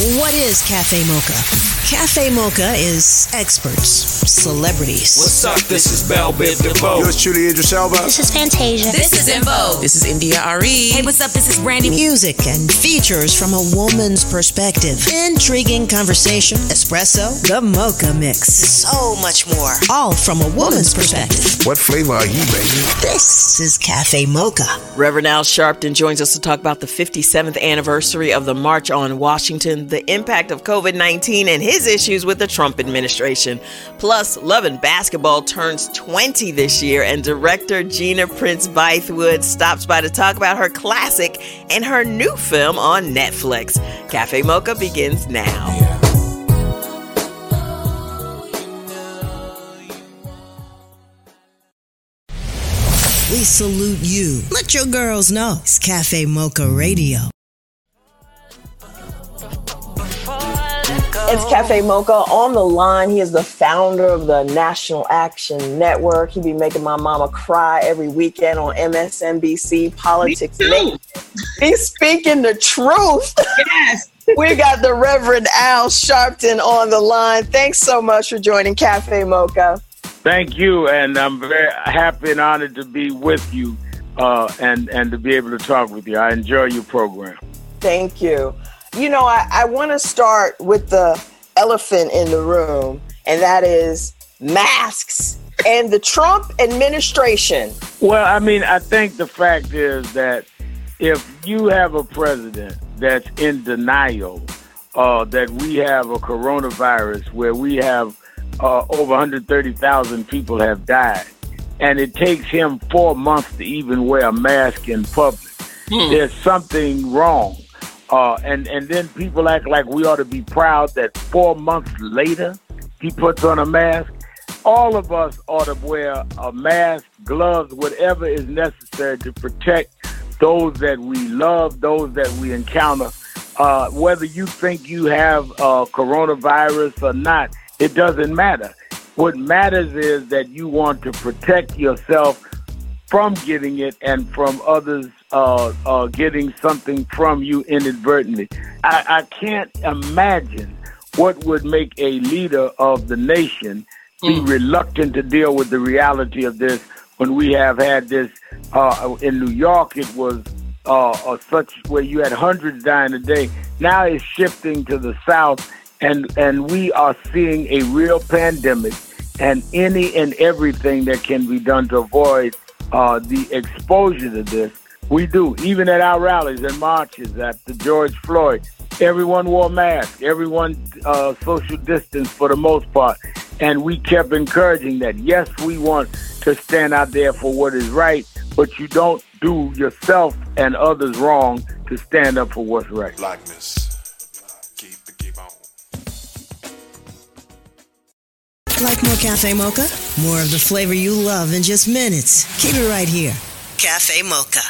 What is Cafe Mocha? Cafe Mocha is experts, celebrities. What's up? This is Bell Biv DeVoe. Yours truly, Idris Elba. This is Fantasia. This is En Vogue. This is India Arie. Hey, what's up? This is Brandy. Music and features from a woman's perspective. Intriguing conversation, espresso, the mocha mix. So much more. All from a woman's perspective. What flavor are you, baby? This is Cafe Mocha. Reverend Al Sharpton joins us to talk about the 57th anniversary of the March on Washington, the impact of COVID 19, and his issues with the Trump administration. Plus, Love and Basketball turns 20 this year, and director Gina Prince Bythewood stops by to talk about her classic and her new film on Netflix. Cafe Mocha begins now. We salute you. Let your girls know it's Cafe Mocha Radio. It's Cafe Mocha on the line. He is the founder of the National Action Network. He be making my mama cry every weekend on MSNBC Politics. He's speaking the truth. Yes. we got the Reverend Al Sharpton on the line. Thanks so much for joining Cafe Mocha. Thank you, and I'm very happy and honored to be with you uh, and and to be able to talk with you. I enjoy your program. Thank you. You know, I, I want to start with the elephant in the room, and that is masks and the Trump administration. Well, I mean, I think the fact is that if you have a president that's in denial uh, that we have a coronavirus where we have uh, over 130,000 people have died, and it takes him four months to even wear a mask in public, there's something wrong. Uh, and and then people act like we ought to be proud that four months later he puts on a mask. All of us ought to wear a mask, gloves, whatever is necessary to protect those that we love, those that we encounter. Uh, whether you think you have uh, coronavirus or not, it doesn't matter. What matters is that you want to protect yourself from getting it and from others uh, uh, getting something from you inadvertently. I, I can't imagine what would make a leader of the nation be reluctant to deal with the reality of this when we have had this uh, in New York. It was uh, uh, such where you had hundreds dying a day. Now it's shifting to the south, and and we are seeing a real pandemic, and any and everything that can be done to avoid uh, the exposure to this, we do. Even at our rallies and marches after the George Floyd, everyone wore masks, everyone uh, social distance for the most part, and we kept encouraging that. Yes, we want to stand out there for what is right, but you don't do yourself and others wrong to stand up for what's right. Blackness. Like more Cafe Mocha? More of the flavor you love in just minutes. Keep it right here. Cafe Mocha.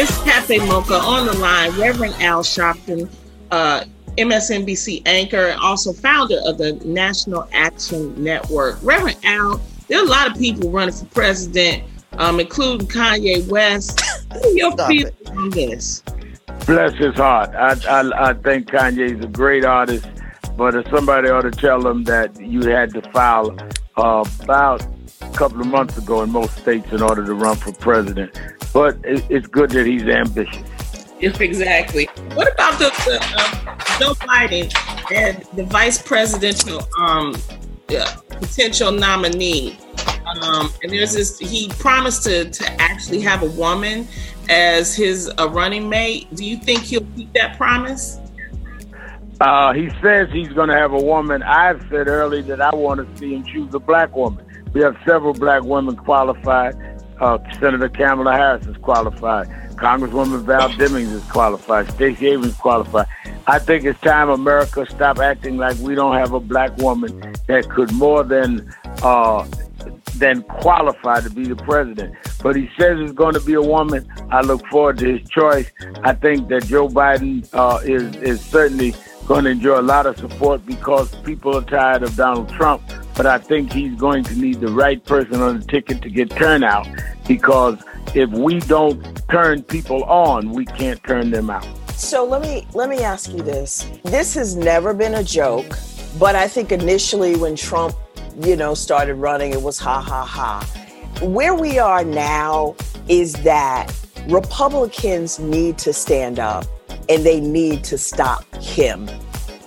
It's Cafe Mocha on the line. Reverend Al Sharpton, uh, MSNBC anchor, and also founder of the National Action Network. Reverend Al, there are a lot of people running for president, um, including Kanye West. What are your Stop feelings on this? Bless his heart. I, I I think Kanye's a great artist, but if somebody ought to tell him that you had to file uh, about a couple of months ago in most states in order to run for president. But it, it's good that he's ambitious. If exactly. What about the, the uh, Joe Biden and the vice presidential um, potential nominee? Um, and there's this. He promised to to actually have a woman as his uh, running mate. Do you think he'll keep that promise? Uh, he says he's going to have a woman. I've said earlier that I want to see him choose a black woman. We have several black women qualified. Uh, Senator Kamala Harris is qualified. Congresswoman Val Demings is qualified. Stacey Abrams qualified. I think it's time America stop acting like we don't have a black woman that could more than uh, than qualify to be the president. But he says it's going to be a woman. I look forward to his choice. I think that Joe Biden uh, is is certainly going to enjoy a lot of support because people are tired of Donald Trump. But I think he's going to need the right person on the ticket to get turnout because if we don't turn people on, we can't turn them out. So let me let me ask you this. This has never been a joke, but I think initially when Trump, you know, started running, it was ha ha ha. Where we are now is that Republicans need to stand up and they need to stop him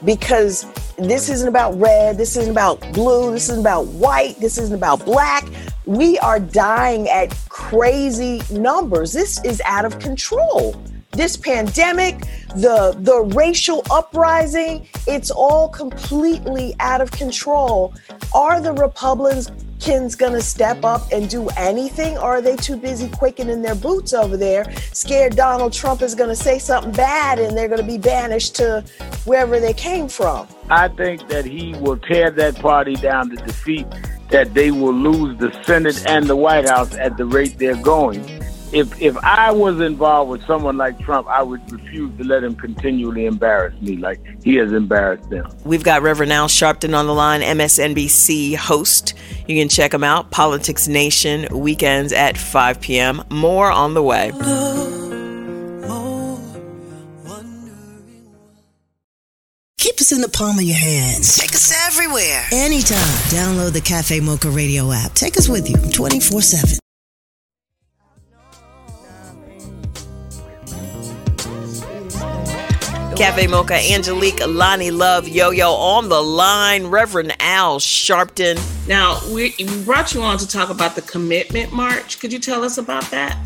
because this isn't about red, this isn't about blue, this isn't about white, this isn't about black. We are dying at crazy numbers. This is out of control this pandemic, the the racial uprising, it's all completely out of control. Are the Republicans going to step up and do anything or are they too busy quickening their boots over there, scared Donald Trump is going to say something bad and they're going to be banished to wherever they came from? I think that he will tear that party down to defeat that they will lose the Senate and the White House at the rate they're going if if I was involved with someone like Trump, I would refuse to let him continually embarrass me like he has embarrassed them. We've got Reverend Al Sharpton on the line, MSNBC host. You can check him out. Politics Nation weekends at 5 p.m. More on the way. Keep us in the palm of your hands. Take us everywhere. Anytime. Download the Cafe Mocha Radio app. Take us with you 24 7. Cafe Mocha, Angelique, Loni Love, Yo Yo on the line, Reverend Al Sharpton. Now, we, we brought you on to talk about the Commitment March. Could you tell us about that?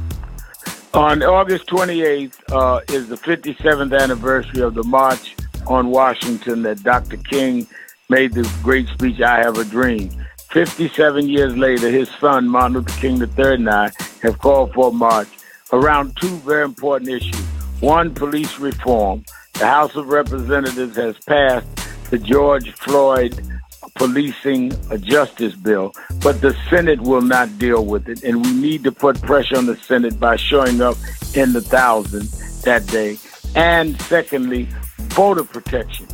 On August 28th uh, is the 57th anniversary of the March on Washington that Dr. King made the great speech, I Have a Dream. 57 years later, his son, Martin Luther King III, and I have called for a march around two very important issues. One, police reform, the House of Representatives has passed the George Floyd policing a justice bill, but the Senate will not deal with it. And we need to put pressure on the Senate by showing up in the thousands that day. And secondly, voter protection.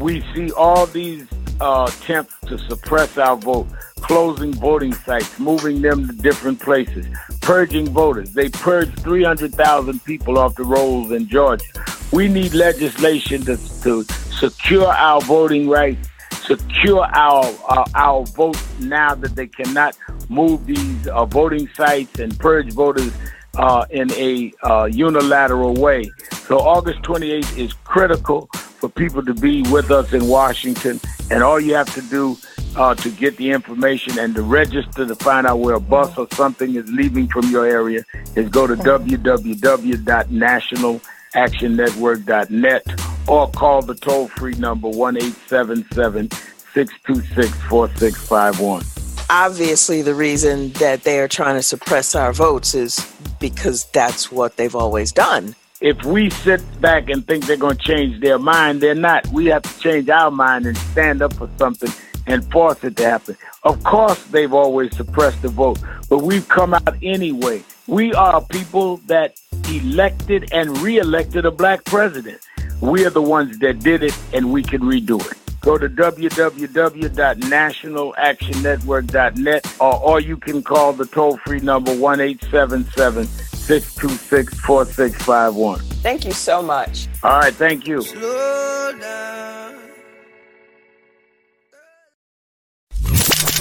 We see all these uh, attempts to suppress our vote, closing voting sites, moving them to different places, purging voters. They purged 300,000 people off the rolls in Georgia. We need legislation to, to secure our voting rights, secure our uh, our votes now that they cannot move these uh, voting sites and purge voters uh, in a uh, unilateral way. So August 28th is critical for people to be with us in Washington, and all you have to do uh, to get the information and to register to find out where a bus or something is leaving from your area is go to www.national.com actionnetwork.net or call the toll free number 1 877 626 4651. Obviously, the reason that they are trying to suppress our votes is because that's what they've always done. If we sit back and think they're going to change their mind, they're not. We have to change our mind and stand up for something and force it to happen. Of course, they've always suppressed the vote, but we've come out anyway. We are people that elected and reelected a black president. We are the ones that did it, and we can redo it. Go to www.nationalactionnetwork.net or, or you can call the toll free number 1 877 626 4651. Thank you so much. All right, thank you.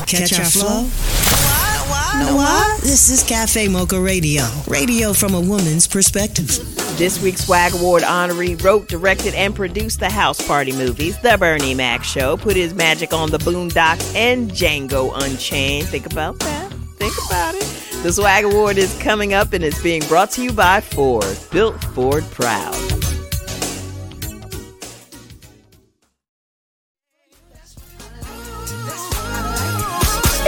Catch our flow? Know what? This is Cafe Mocha Radio. Radio from a woman's perspective. This week's SWAG Award honoree wrote, directed, and produced the House Party movies, The Bernie Mac Show, put his magic on the Boondocks, and Django Unchained. Think about that. Think about it. The SWAG Award is coming up and it's being brought to you by Ford. Built Ford Proud.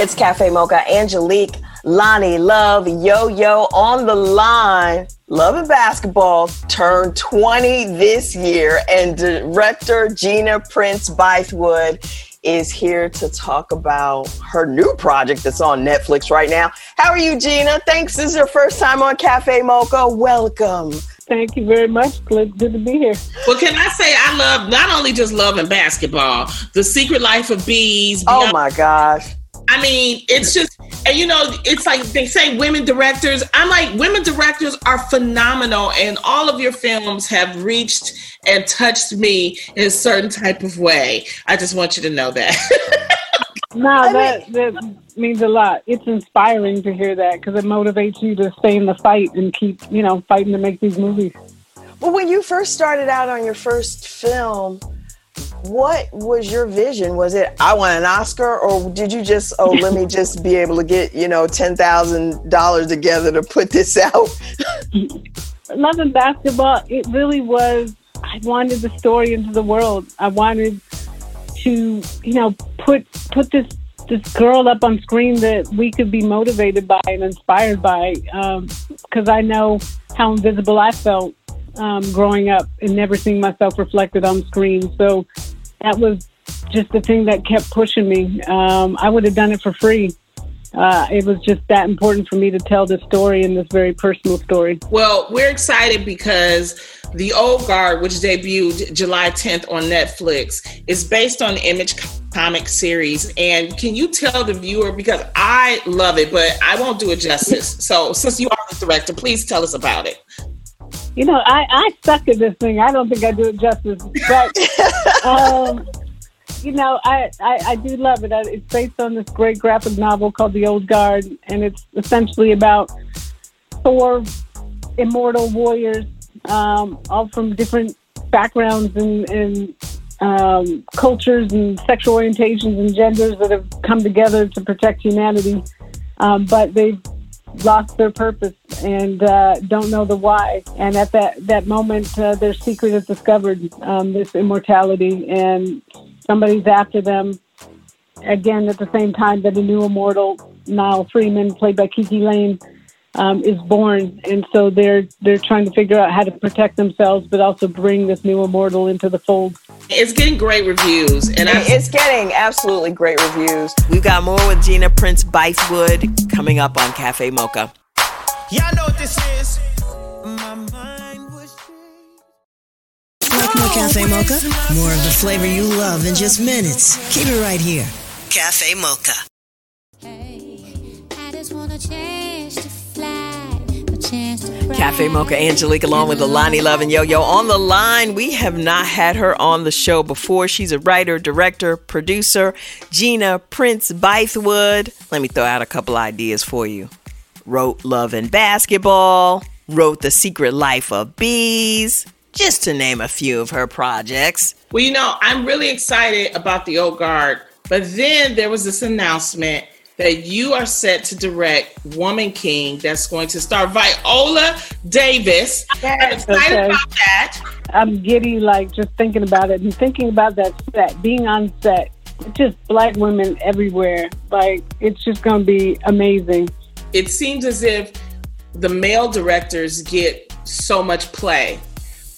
It's Cafe Mocha. Angelique, Loni, Love, Yo Yo on the line. Love and Basketball turned 20 this year, and director Gina Prince Bythewood is here to talk about her new project that's on Netflix right now. How are you, Gina? Thanks. This is your first time on Cafe Mocha. Welcome. Thank you very much. Good, good to be here. Well, can I say I love not only just loving basketball, The Secret Life of Bees. Oh my gosh. I mean, it's just, and you know, it's like they say women directors. I'm like, women directors are phenomenal, and all of your films have reached and touched me in a certain type of way. I just want you to know that. No, that that means a lot. It's inspiring to hear that because it motivates you to stay in the fight and keep, you know, fighting to make these movies. Well, when you first started out on your first film, what was your vision? Was it I want an Oscar, or did you just oh let me just be able to get you know ten thousand dollars together to put this out? Love and Basketball, it really was. I wanted the story into the world. I wanted to, you know, put put this this girl up on screen that we could be motivated by and inspired by. Because I know how invisible I felt um, growing up and never seeing myself reflected on screen. So that was just the thing that kept pushing me. Um, I would have done it for free. Uh, it was just that important for me to tell this story and this very personal story. Well, we're excited because The Old Guard, which debuted July 10th on Netflix, is based on the Image comic series. And can you tell the viewer, because I love it, but I won't do it justice. So, since you are the director, please tell us about it. You know, I, I suck at this thing. I don't think I do it justice. But, um, you know, I, I, I do love it. It's based on this great graphic novel called The Old Guard, and it's essentially about four immortal warriors, um, all from different backgrounds and, and um, cultures and sexual orientations and genders that have come together to protect humanity. Um, but they've lost their purpose and uh, don't know the why. And at that, that moment, uh, their secret is discovered, um, this immortality, and somebody's after them. Again, at the same time that a new immortal, Nile Freeman, played by KiKi Layne, um, is born, and so they're they're trying to figure out how to protect themselves, but also bring this new immortal into the fold. It's getting great reviews, and I, It's getting absolutely great reviews. We've got more with Gina Prince Bythewood coming up on Cafe Mocha. Y'all know what this is. My mind was Like more Cafe Mocha? More of the flavor you love in just minutes. Keep it right here. Cafe Mocha. I Cafe Mocha Angelique along with Alani Love and Yo Yo on the line. We have not had her on the show before. She's a writer, director, producer. Gina Prince Bythewood. Let me throw out a couple ideas for you. Wrote Love and Basketball, wrote The Secret Life of Bees, just to name a few of her projects. Well, you know, I'm really excited about the old guard, but then there was this announcement that you are set to direct Woman King that's going to star Viola Davis. I'm excited Okay. about that. I'm giddy, like just thinking about it and thinking about that set, being on set. It's just black women everywhere. Like it's just gonna be amazing. It seems as if the male directors get so much play,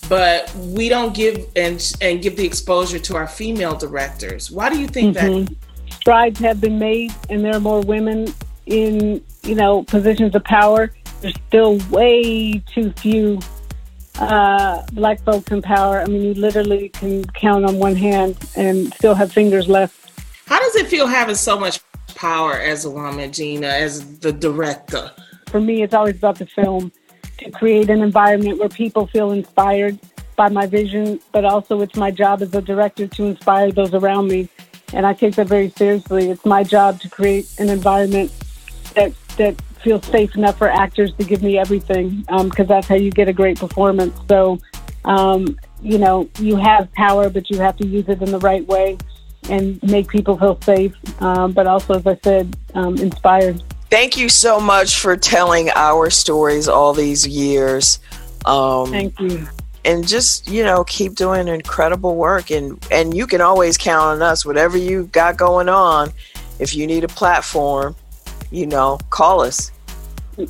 but we don't give and and give the exposure to our female directors. Why do you think that? Mm-hmm. Strides have been made, and there are more women in you know positions of power. There's still way too few uh, black folks in power. I mean, you literally can count on one hand and still have fingers left. How does it feel having so much power as a woman, Gina, as the director? for me, it's always about the film to create an environment where people feel inspired by my vision, but also it's my job as a director to inspire those around me. And I take that very seriously. It's my job to create an environment that that feels safe enough for actors to give me everything, because that's how you get a great performance. So, um, you know, you have power, but you have to use it in the right way and make people feel safe, um, but also, as I said, um, inspired. Thank you so much for telling our stories all these years. Um, Thank you. And just you know keep doing incredible work and and you can always count on us whatever you got going on if you need a platform you know call us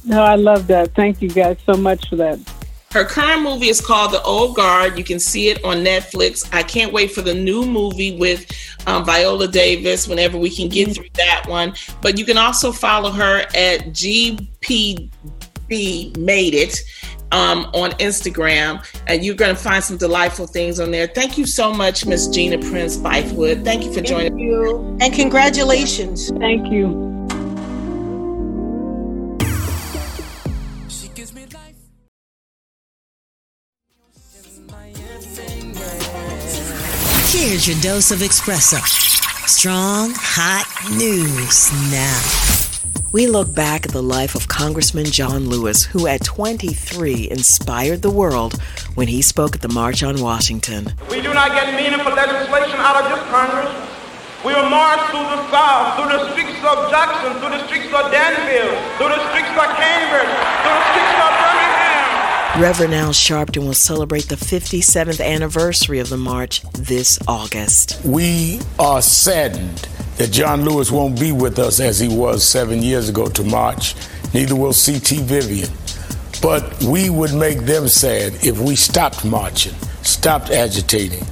No, I love that. Thank you guys so much for that. Her current movie is called The Old Guard. You can see it on Netflix. I can't wait for the new movie with um, Viola Davis whenever we can get through that one. But you can also follow her at GPB Made It um, on Instagram, and you're going to find some delightful things on there. Thank you so much, Miss Gina Prince Bythewood. Thank you for joining. Thank you. And congratulations. Thank you. Here's your dose of espresso. Strong, hot news now. We look back at the life of Congressman John Lewis, who at 23 inspired the world when he spoke at the March on Washington. We do not get meaningful legislation out of this Congress. We will march through the South, through the streets of Jackson, through the streets of Danville, through the streets of Cambridge, through the streets of Birmingham. Reverend Al Sharpton will celebrate the 57th anniversary of the march this August. We are saddened that John Lewis won't be with us as he was seven years ago to march. Neither will C.T. Vivian. But we would make them sad if we stopped marching, stopped agitating.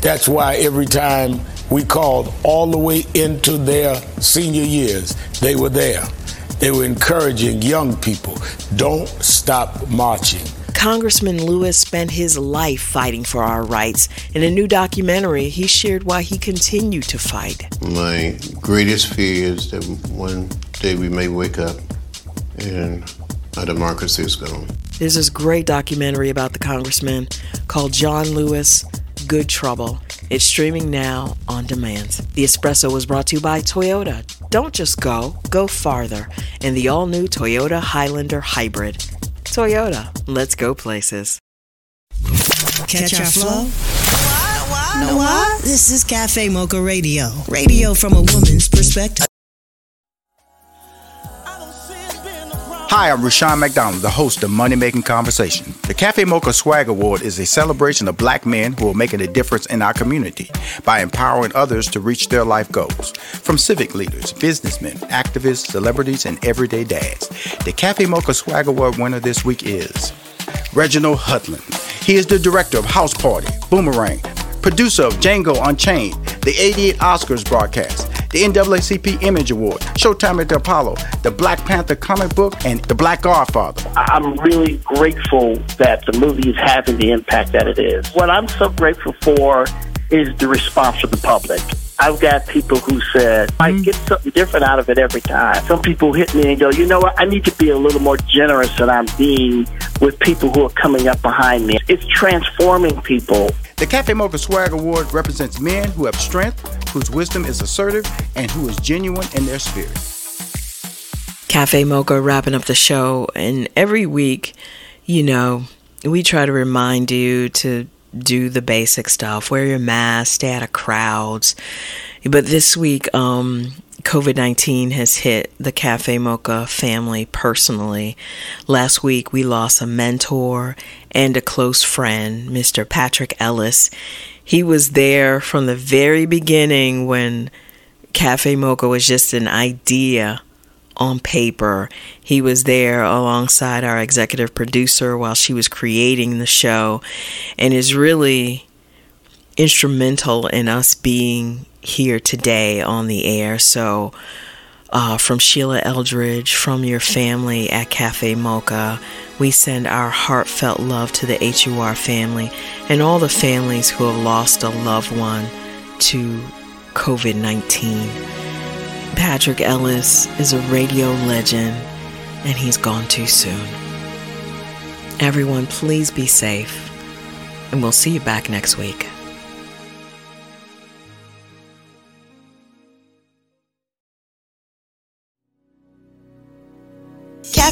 That's why every time we called all the way into their senior years, they were there. They were encouraging young people don't stop marching. Congressman Lewis spent his life fighting for our rights. In a new documentary, he shared why he continued to fight. My greatest fear is that one day we may wake up and our democracy is gone. There's this great documentary about the congressman called John Lewis Good Trouble. It's streaming now on demand. The Espresso was brought to you by Toyota. Don't just go, go farther. In the all new Toyota Highlander Hybrid. Toyota, let's go places. Catch our flow? Know what? This is Cafe Mocha Radio. Radio from a woman's perspective. Hi, I'm Rushion McDonald, the host of Money Making Conversation. The Cafe Mocha Swag Award is a celebration of black men who are making a difference in our community by empowering others to reach their life goals. From civic leaders, businessmen, activists, celebrities, and everyday dads. The Cafe Mocha Swag Award winner this week is Reginald Hudlin. He is the director of House Party, Boomerang, producer of Django Unchained, the 88 Oscars broadcast, the NAACP Image Award, Showtime at the Apollo, the Black Panther comic book, and the Black Godfather. I'm really grateful that the movie is having the impact that it is. What I'm so grateful for is the response from the public. I've got people who said, I mm-hmm. get something different out of it every time. Some people hit me and go, you know what, I need to be a little more generous than I'm being with people who are coming up behind me. It's transforming people. The Cafe Mocha Swag Award represents men who have strength, whose wisdom is assertive, and who is genuine in their spirit. Cafe Mocha wrapping up the show. And every week, you know, we try to remind you to do the basic stuff wear your mask, stay out of crowds. But this week, um, COVID 19 has hit the Cafe Mocha family personally. Last week, we lost a mentor and a close friend, Mr. Patrick Ellis. He was there from the very beginning when Cafe Mocha was just an idea on paper. He was there alongside our executive producer while she was creating the show and is really instrumental in us being here today on the air. So, uh, from Sheila Eldridge, from your family at Cafe Mocha, we send our heartfelt love to the HUR family and all the families who have lost a loved one to COVID 19. Patrick Ellis is a radio legend and he's gone too soon. Everyone, please be safe, and we'll see you back next week.